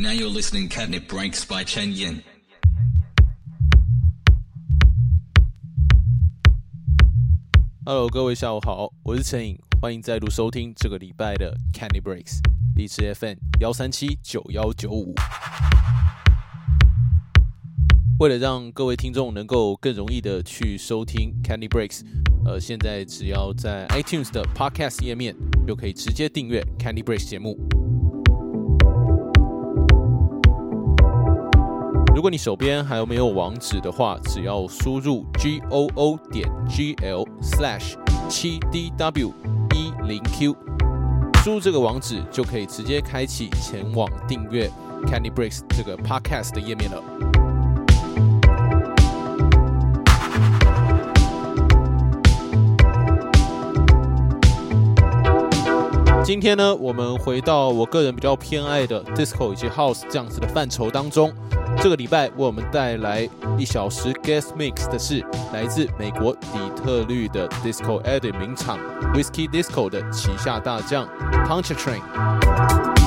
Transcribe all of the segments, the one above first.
Now you're listening Catnip Breaks by Chen Yin. Hello，各位下午好，我是陈颖，欢迎再度收听这个礼拜的 Candy Breaks，荔枝 FM 幺三七九幺九五。为了让各位听众能够更容易的去收听 Candy Breaks，呃，现在只要在 iTunes 的 Podcast 页面就可以直接订阅 Candy Breaks 节目。如果你手边还有没有网址的话，只要输入 g o o 点 g l slash 七 d w 一零 q，输入这个网址就可以直接开启前往订阅 Candy Breaks 这个 Podcast 的页面了。今天呢，我们回到我个人比较偏爱的 Disco 以及 House 这样子的范畴当中。这个礼拜为我们带来一小时 Guest Mix 的是来自美国底特律的 Disco Edit 名厂 Whiskey Disco 的旗下大将 Puncher Train。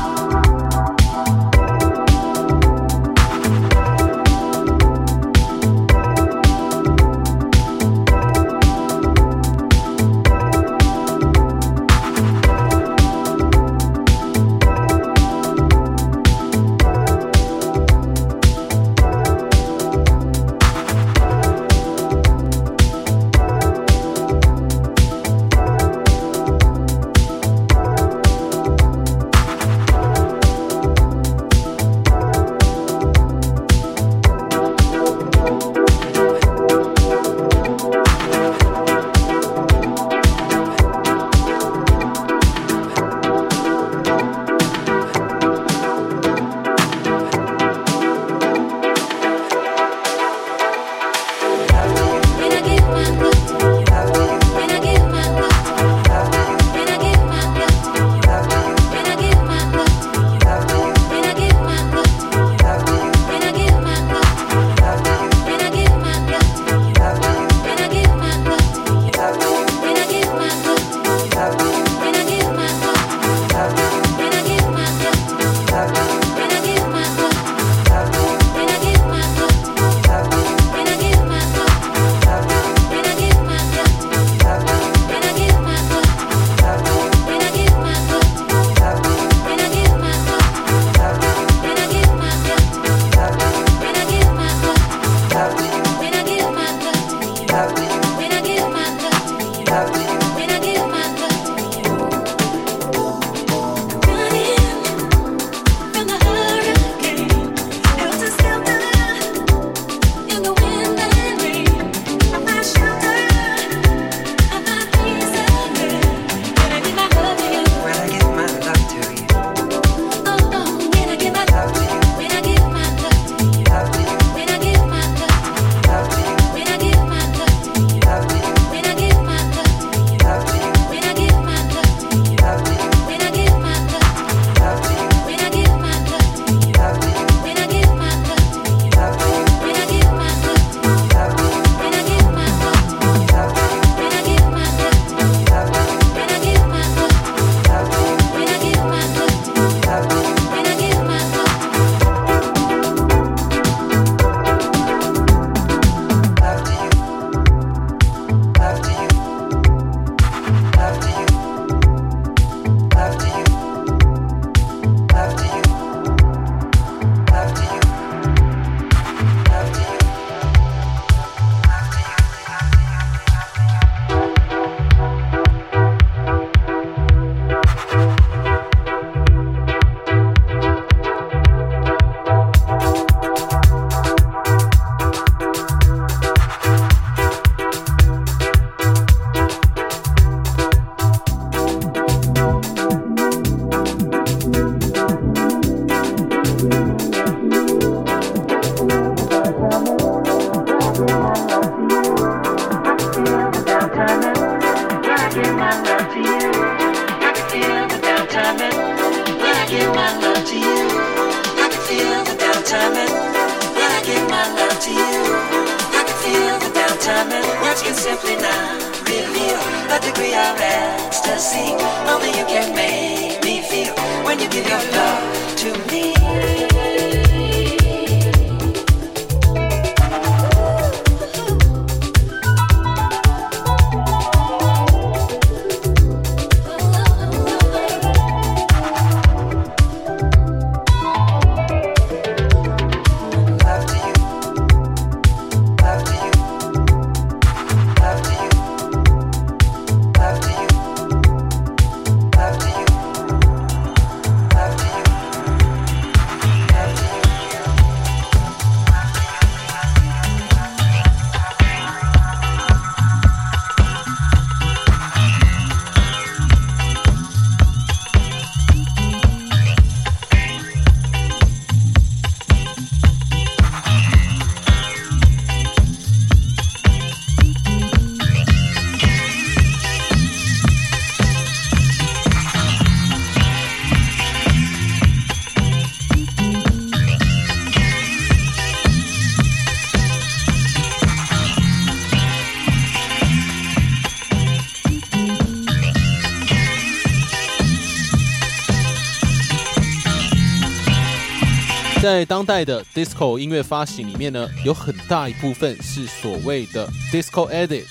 在当代的 disco 音乐发行里面呢，有很大一部分是所谓的 disco edit。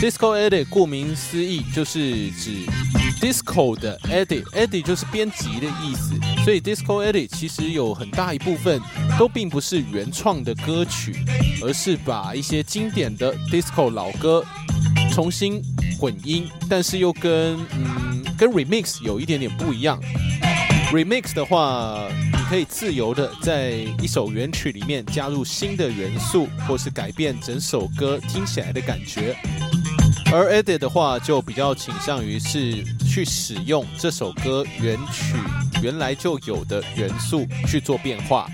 disco edit 顾名思义就是指 disco 的 edit，edit 就是编辑的意思。所以 disco edit 其实有很大一部分都并不是原创的歌曲，而是把一些经典的 disco 老歌重新混音，但是又跟嗯跟 remix 有一点点不一样。Remix 的话，你可以自由的在一首原曲里面加入新的元素，或是改变整首歌听起来的感觉。而 edit 的话，就比较倾向于是去使用这首歌原曲原来就有的元素去做变化。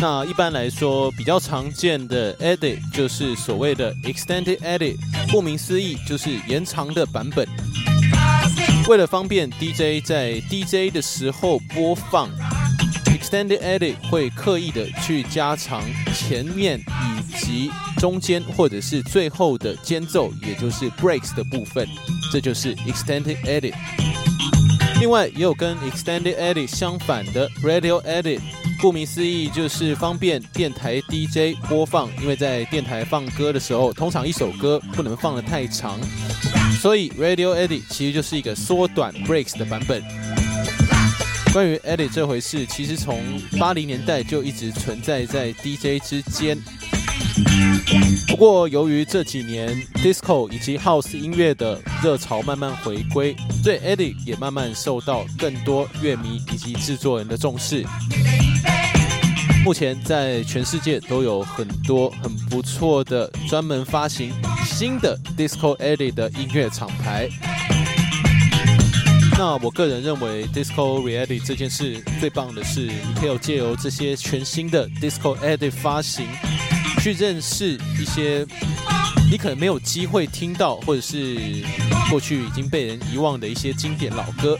那一般来说，比较常见的 edit 就是所谓的 extended edit，顾名思义就是延长的版本。为了方便 DJ 在 DJ 的时候播放，extended edit 会刻意的去加长前面以及中间或者是最后的间奏，也就是 breaks 的部分，这就是 extended edit。另外也有跟 extended edit 相反的 radio edit，顾名思义就是方便电台 DJ 播放，因为在电台放歌的时候，通常一首歌不能放得太长，所以 radio edit 其实就是一个缩短 breaks 的版本。关于 edit 这回事，其实从八零年代就一直存在在 DJ 之间。不过，由于这几年 disco 以及 house 音乐的热潮慢慢回归，对 edit 也慢慢受到更多乐迷以及制作人的重视。目前在全世界都有很多很不错的专门发行新的 disco edit 的音乐厂牌。那我个人认为，disco reality 这件事最棒的是，你可以借由这些全新的 disco edit 发行。去认识一些你可能没有机会听到，或者是过去已经被人遗忘的一些经典老歌。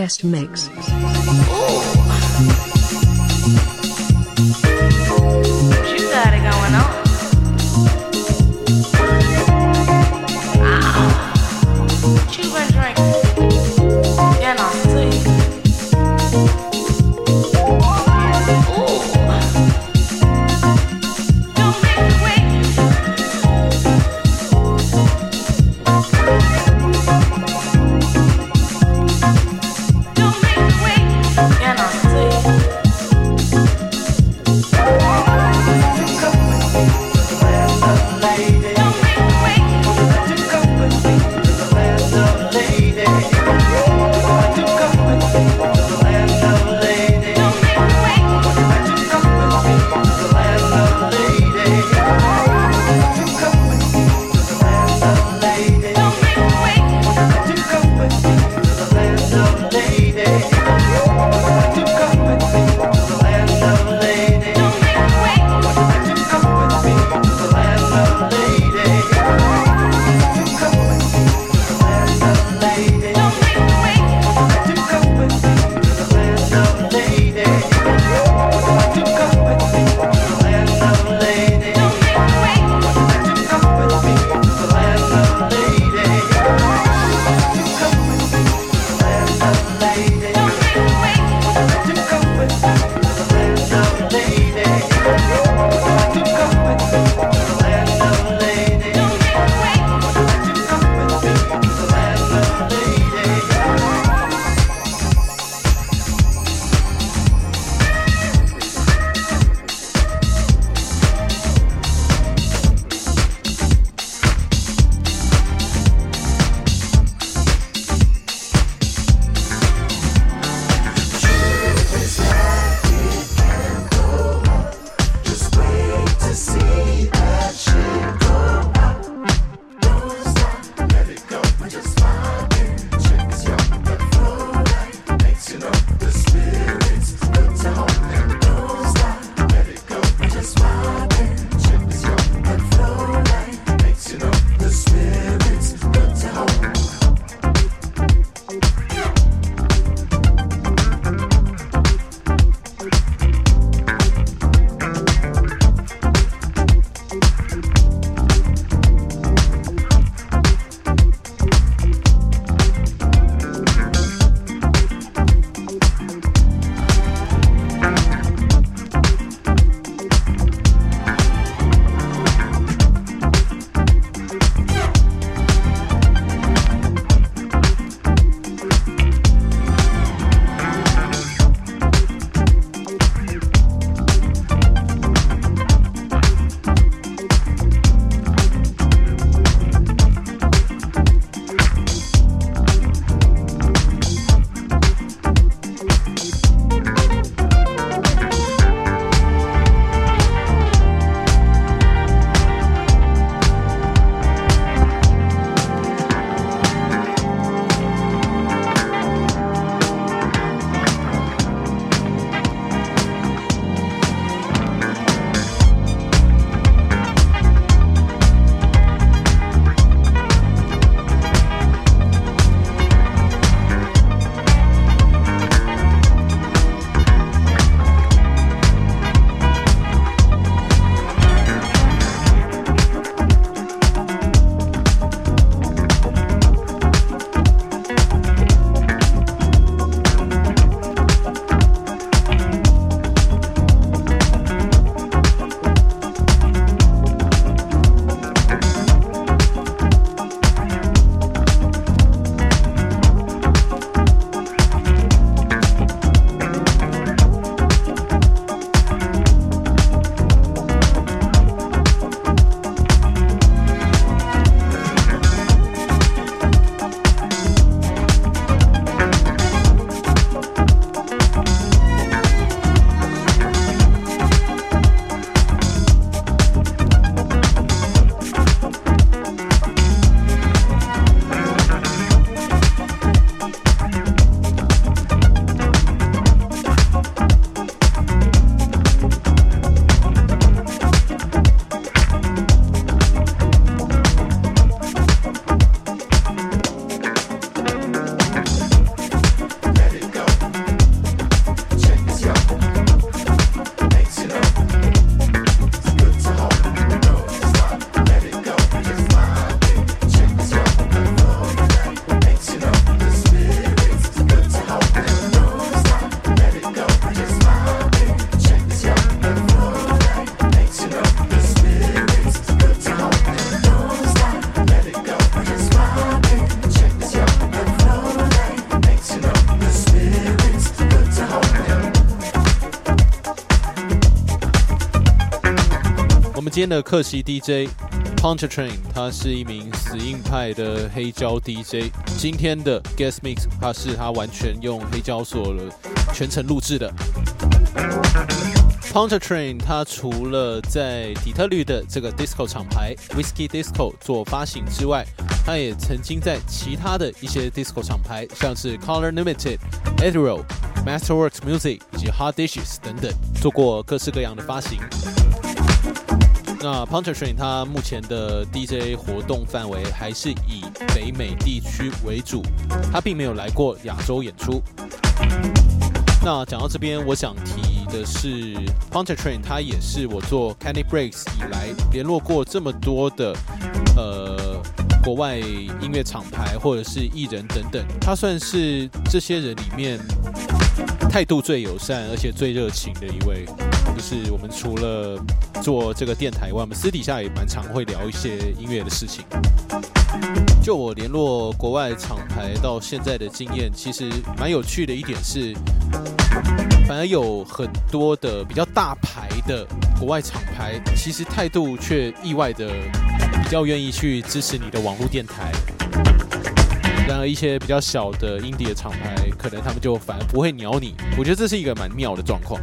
Guest mix. 今天的客席 DJ Punch Train，他是一名死硬派的黑胶 DJ。今天的 Guest Mix，他是他完全用黑胶所了全程录制的。Punch Train，他除了在底特律的这个 Disco 厂牌 Whiskey Disco 做发行之外，他也曾经在其他的一些 Disco 厂牌，像是 Color Limited、e d r o Masterworks Music 以及 Hard Dishes 等等，做过各式各样的发行。那 Punch Train 他目前的 DJ 活动范围还是以北美地区为主，他并没有来过亚洲演出。那讲到这边，我想提的是 Punch Train，他也是我做 Candy Breaks 以来联络过这么多的呃国外音乐厂牌或者是艺人等等，他算是这些人里面态度最友善而且最热情的一位。就是我们除了做这个电台外，我们私底下也蛮常会聊一些音乐的事情。就我联络国外厂牌到现在的经验，其实蛮有趣的一点是，反而有很多的比较大牌的国外厂牌，其实态度却意外的比较愿意去支持你的网络电台。然而一些比较小的音底的厂牌，可能他们就反而不会鸟你。我觉得这是一个蛮妙的状况。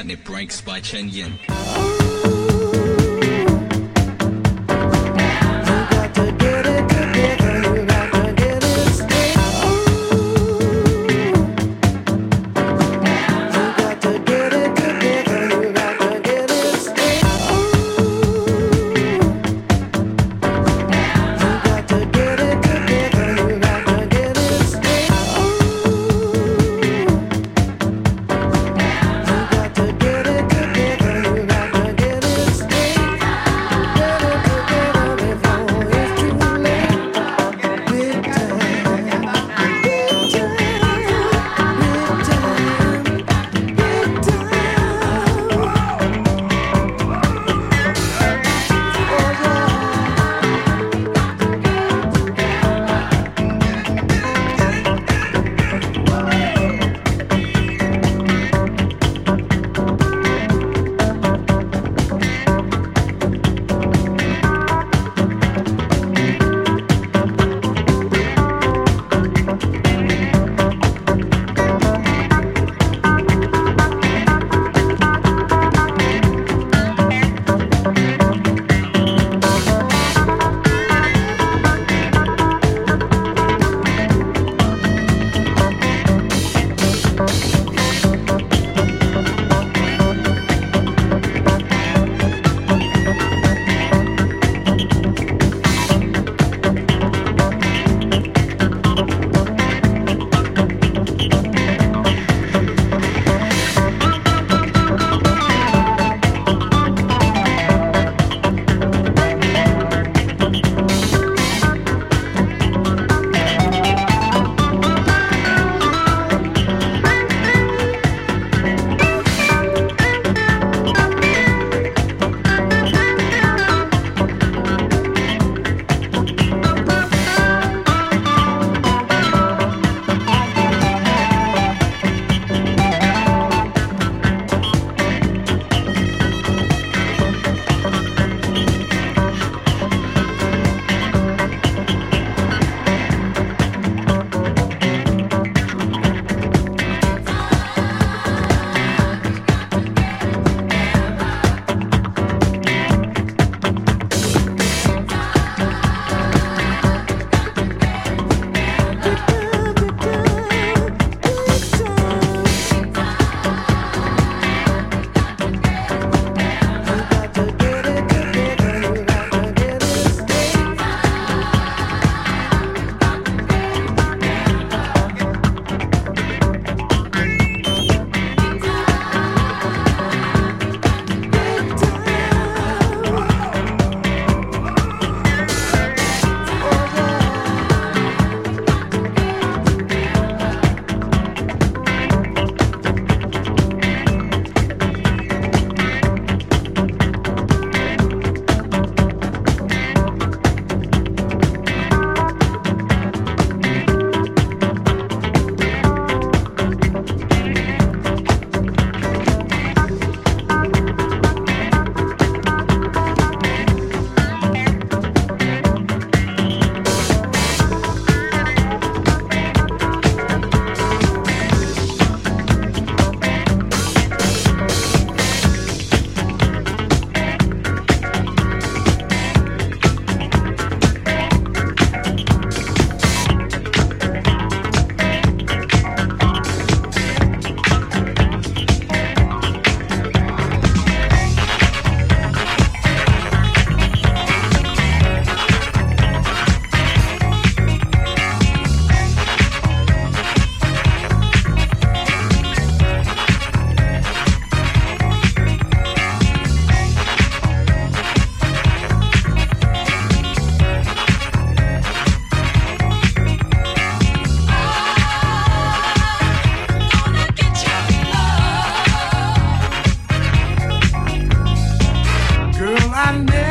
Listening Catnip Breaks by Chen Yin. I never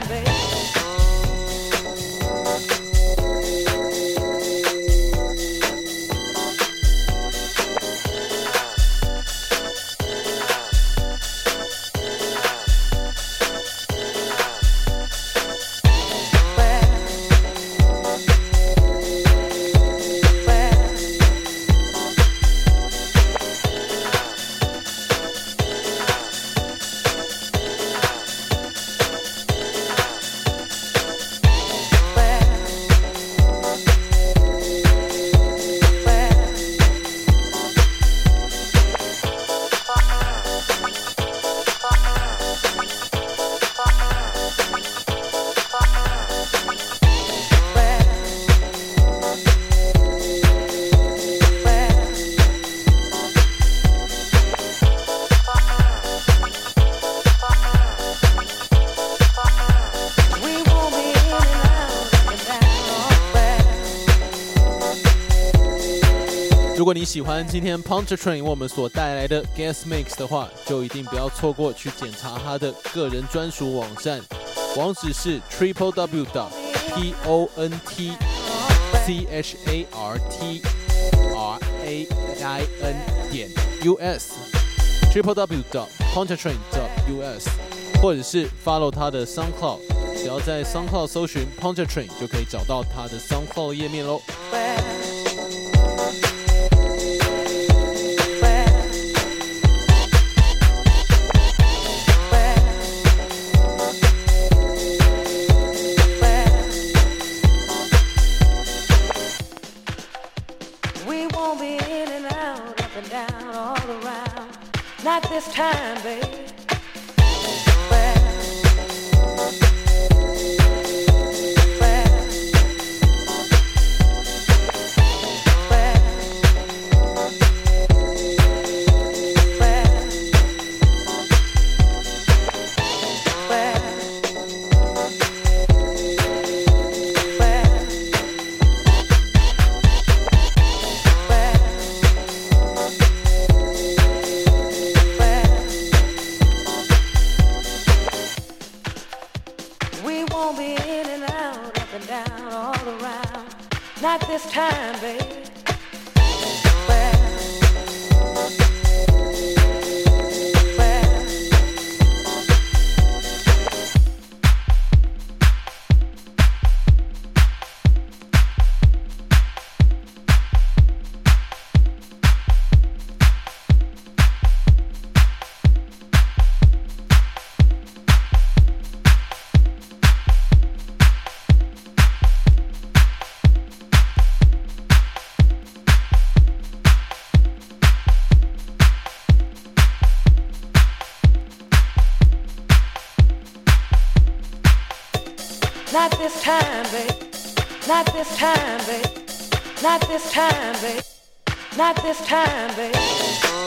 time, baby. 喜欢今天 Punch Train 为我们所带来的 Guest Mix 的话，就一定不要错过去检查他的个人专属网站，网址是 triple w p o n t c h a r t r a i n 点 u s triple w punch train u s 或者是 follow 他的 SoundCloud，只要在 SoundCloud 搜寻 Punch Train 就可以找到他的 SoundCloud 页面喽。Not this time, babe. Time, babe. Not this time, babe. Not this time, babe. Not this time, babe.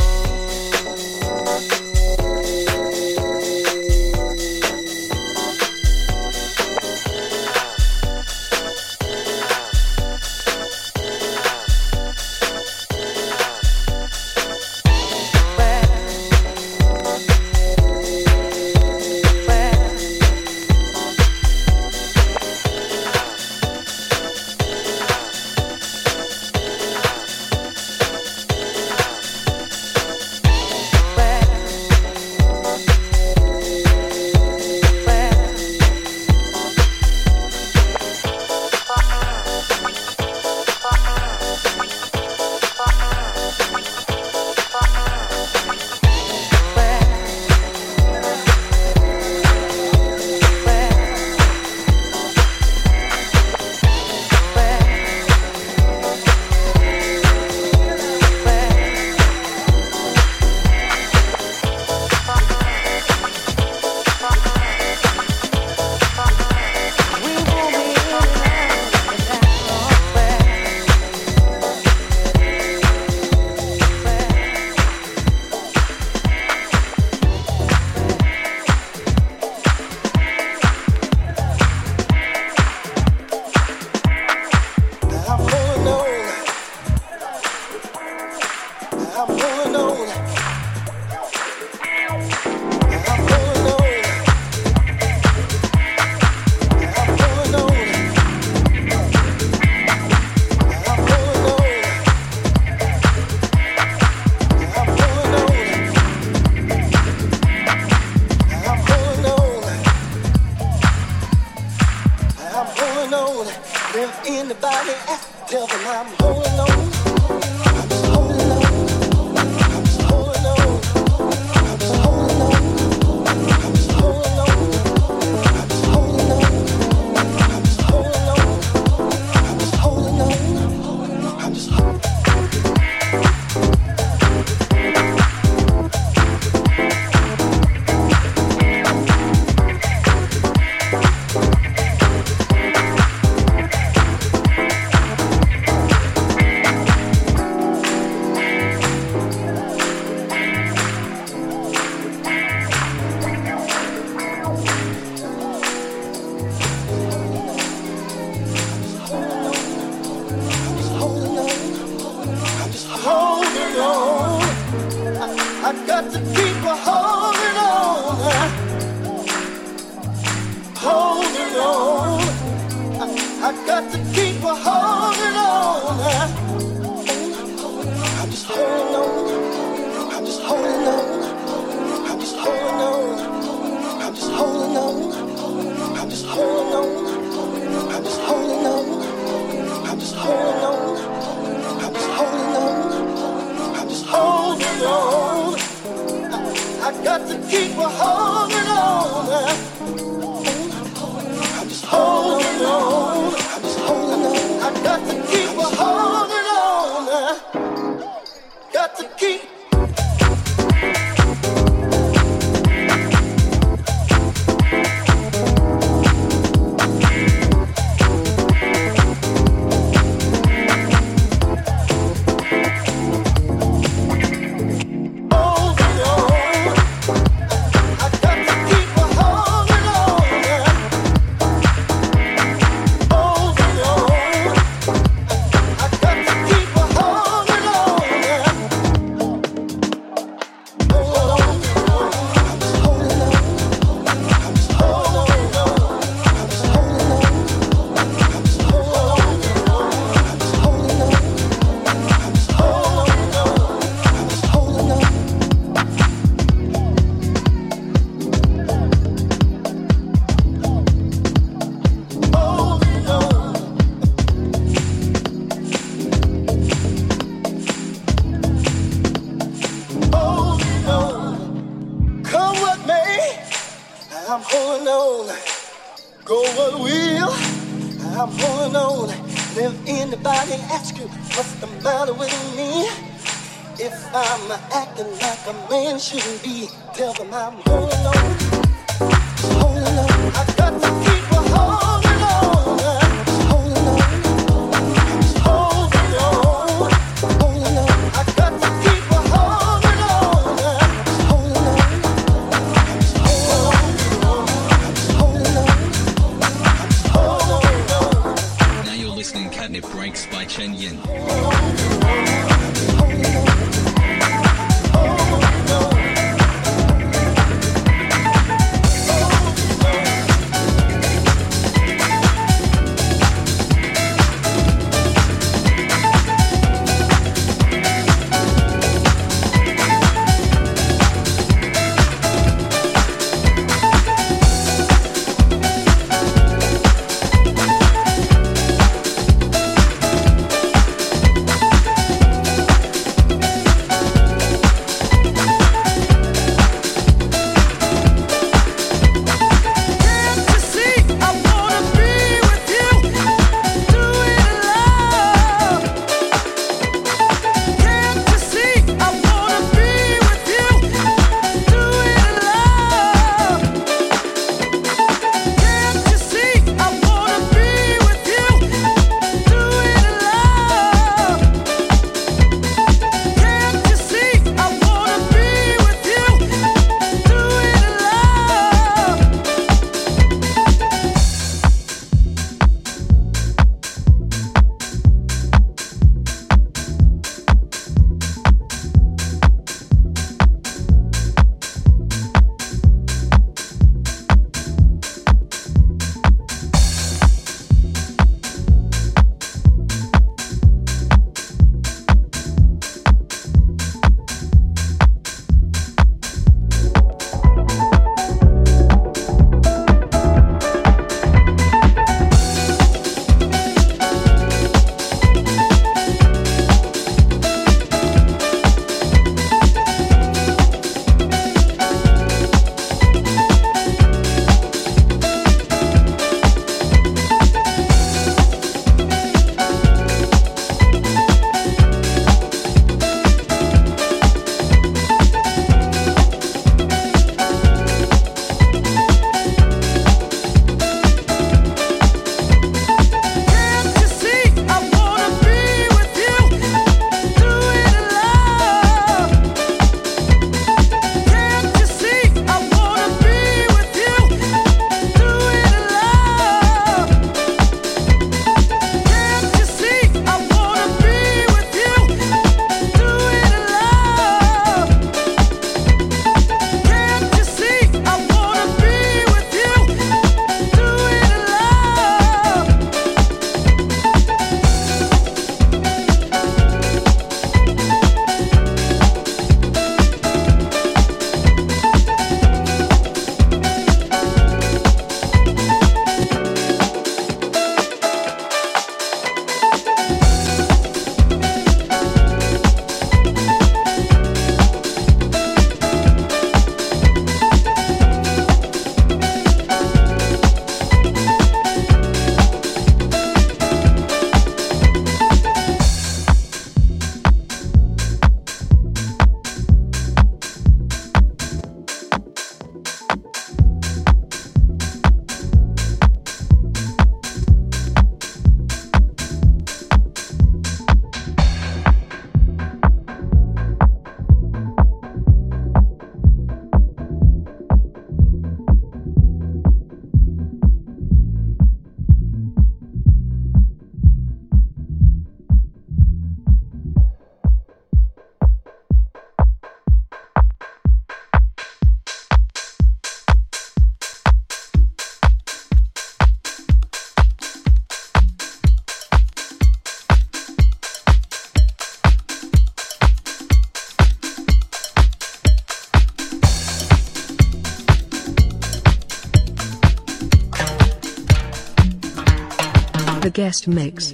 Guest mix.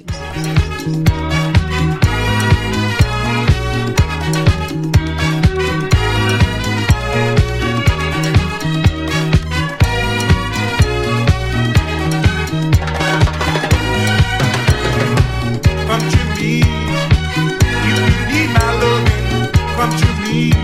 come to me.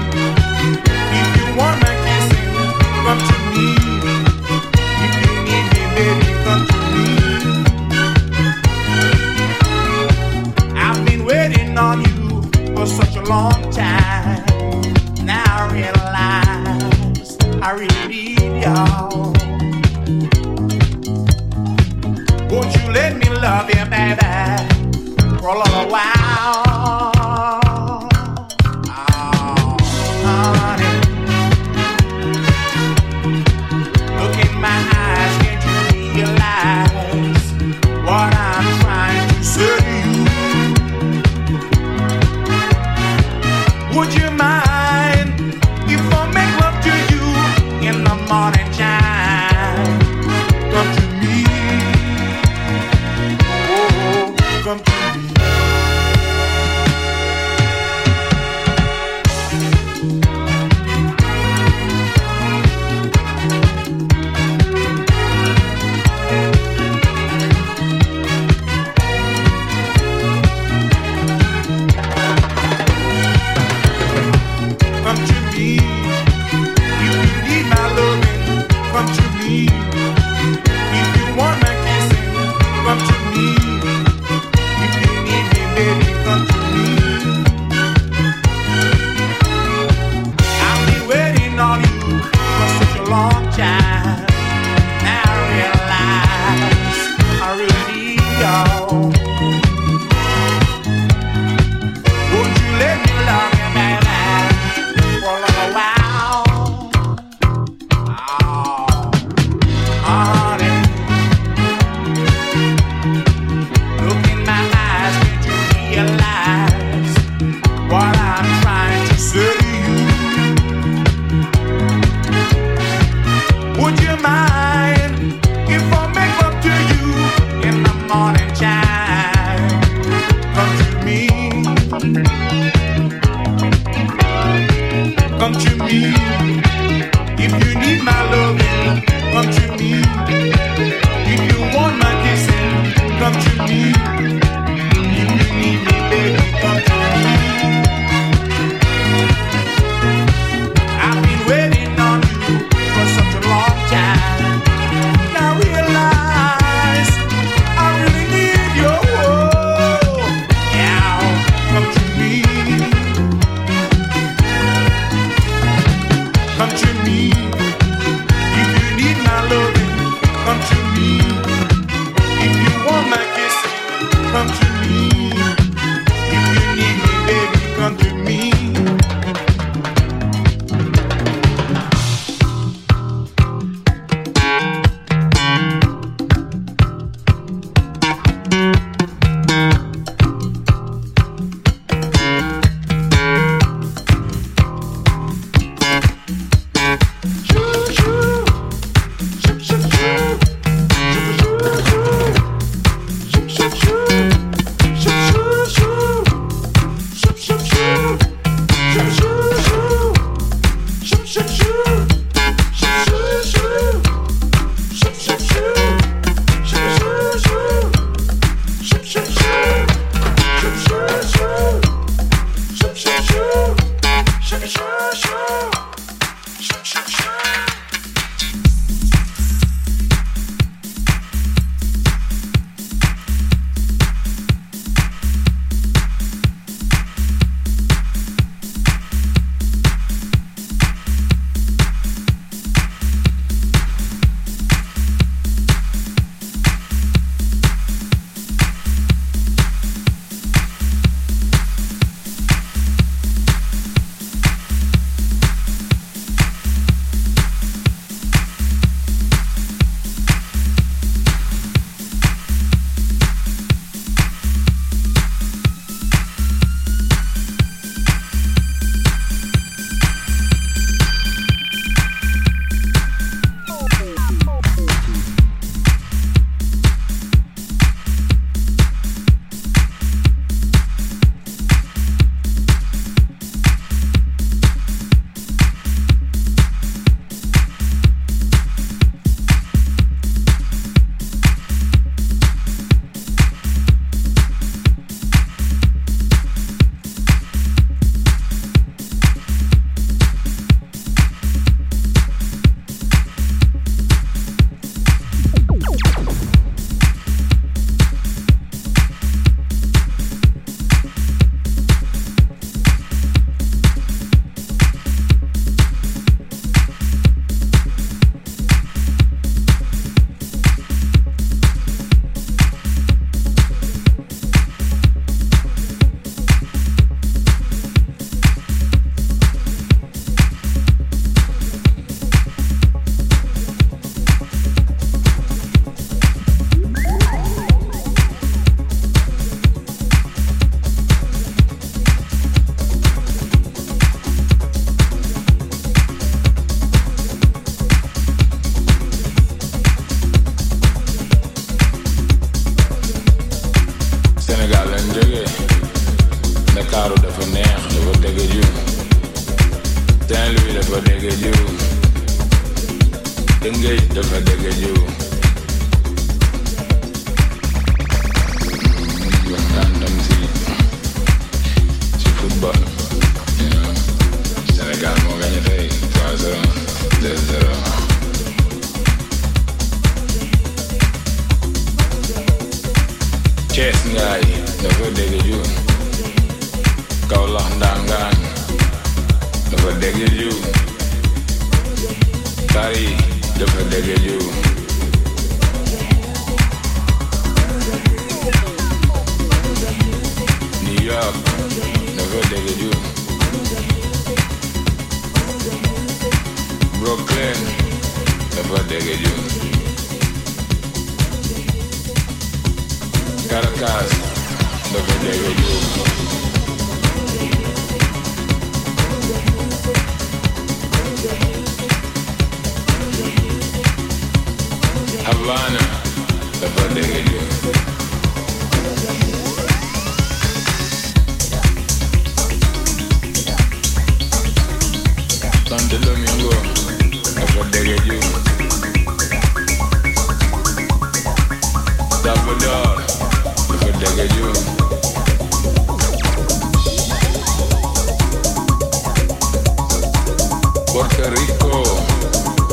Puerto Rico,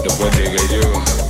después llegué yo.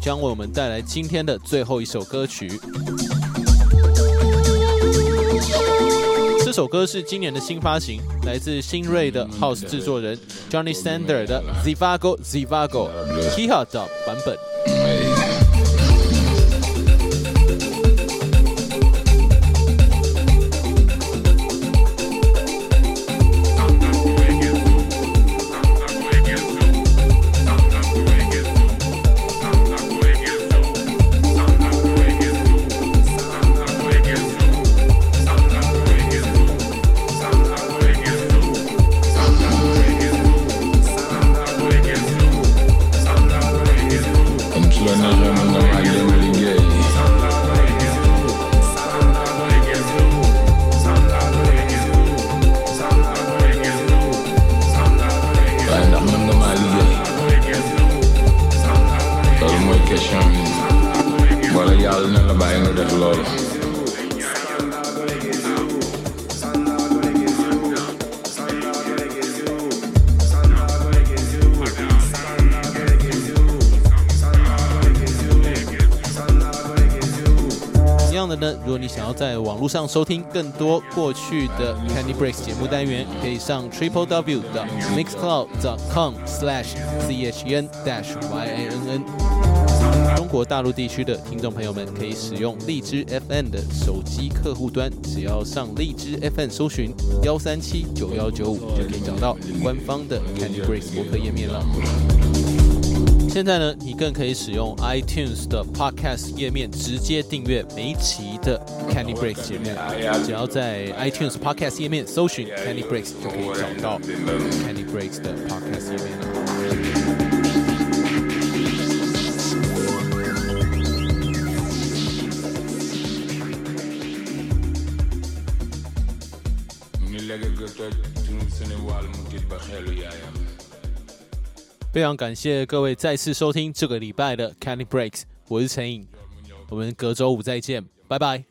将为我们带来今天的最后一首歌曲。这首歌是今年的新发行，来自新锐的 House 制作人 Johnny Sander 的 Zivago Zivago Kiha 的版本。络上收听更多过去的 Candy Breaks 节目单元，可以上 triple w 的 mixcloud. dot com slash c h n dash yin。中国大陆地区的听众朋友们可以使用荔枝 FM 的手机客户端，只要上荔枝 FM 搜寻幺三七九幺九五，就可以找到官方的 Candy Breaks 博客页面了。现在呢，你更可以使用 iTunes 的 Podcast 页面直接订阅每一期 Candy Breaks 节目。只要在 iTunes Podcast 页面搜寻 Candy Breaks，就可以找到 Candy Breaks 的 Podcast 页面。非常感谢各位再次收听这个礼拜的 Candy Breaks，我是陈颖，我们隔周五再见，拜拜。